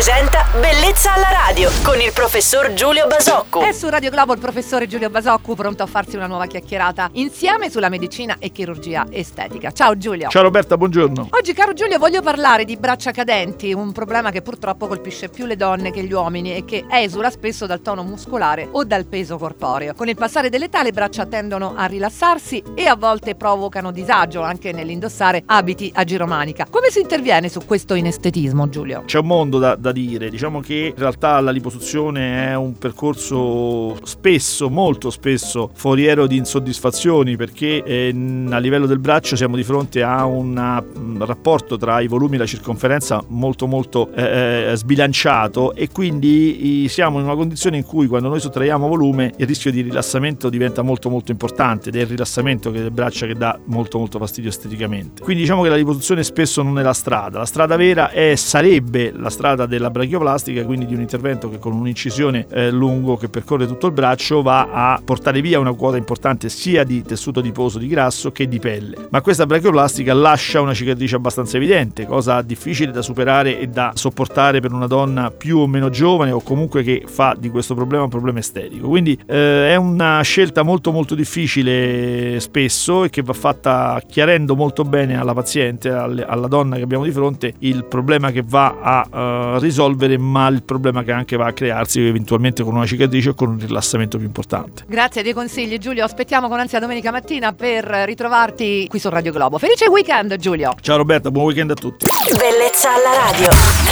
presenta Bellezza alla radio con il professor Giulio Basocco. È su Radio Globo il professore Giulio Basocco pronto a farsi una nuova chiacchierata insieme sulla medicina e chirurgia estetica. Ciao Giulio. Ciao Roberta, buongiorno. Oggi caro Giulio voglio parlare di braccia cadenti, un problema che purtroppo colpisce più le donne che gli uomini e che esula spesso dal tono muscolare o dal peso corporeo. Con il passare dell'età le braccia tendono a rilassarsi e a volte provocano disagio anche nell'indossare abiti a giromanica. Come si interviene su questo inestetismo Giulio? C'è un mondo da, da dire, diciamo che in realtà la liposuzione è un percorso spesso, molto spesso foriero di insoddisfazioni perché eh, a livello del braccio siamo di fronte a un rapporto tra i volumi e la circonferenza molto molto eh, sbilanciato e quindi siamo in una condizione in cui quando noi sottraiamo volume il rischio di rilassamento diventa molto molto importante ed è il rilassamento delle braccia che dà molto molto fastidio esteticamente. Quindi diciamo che la liposuzione spesso non è la strada, la strada vera è, sarebbe la strada della brachioplastica, quindi di un intervento che con un'incisione eh, lungo che percorre tutto il braccio va a portare via una quota importante sia di tessuto adiposo di grasso che di pelle. Ma questa brachioplastica lascia una cicatrice abbastanza evidente, cosa difficile da superare e da sopportare per una donna più o meno giovane o comunque che fa di questo problema un problema estetico. Quindi eh, è una scelta molto molto difficile spesso e che va fatta chiarendo molto bene alla paziente, alla donna che abbiamo di fronte, il problema che va a uh, risolvere, ma il problema che anche va a crearsi eventualmente con una cicatrice o con un rilassamento più importante. Grazie dei consigli Giulio, aspettiamo con ansia domenica mattina per ritrovarti qui su Radio Globo. Felice weekend Giulio! Ciao Roberta, buon weekend a tutti! Bellezza alla radio!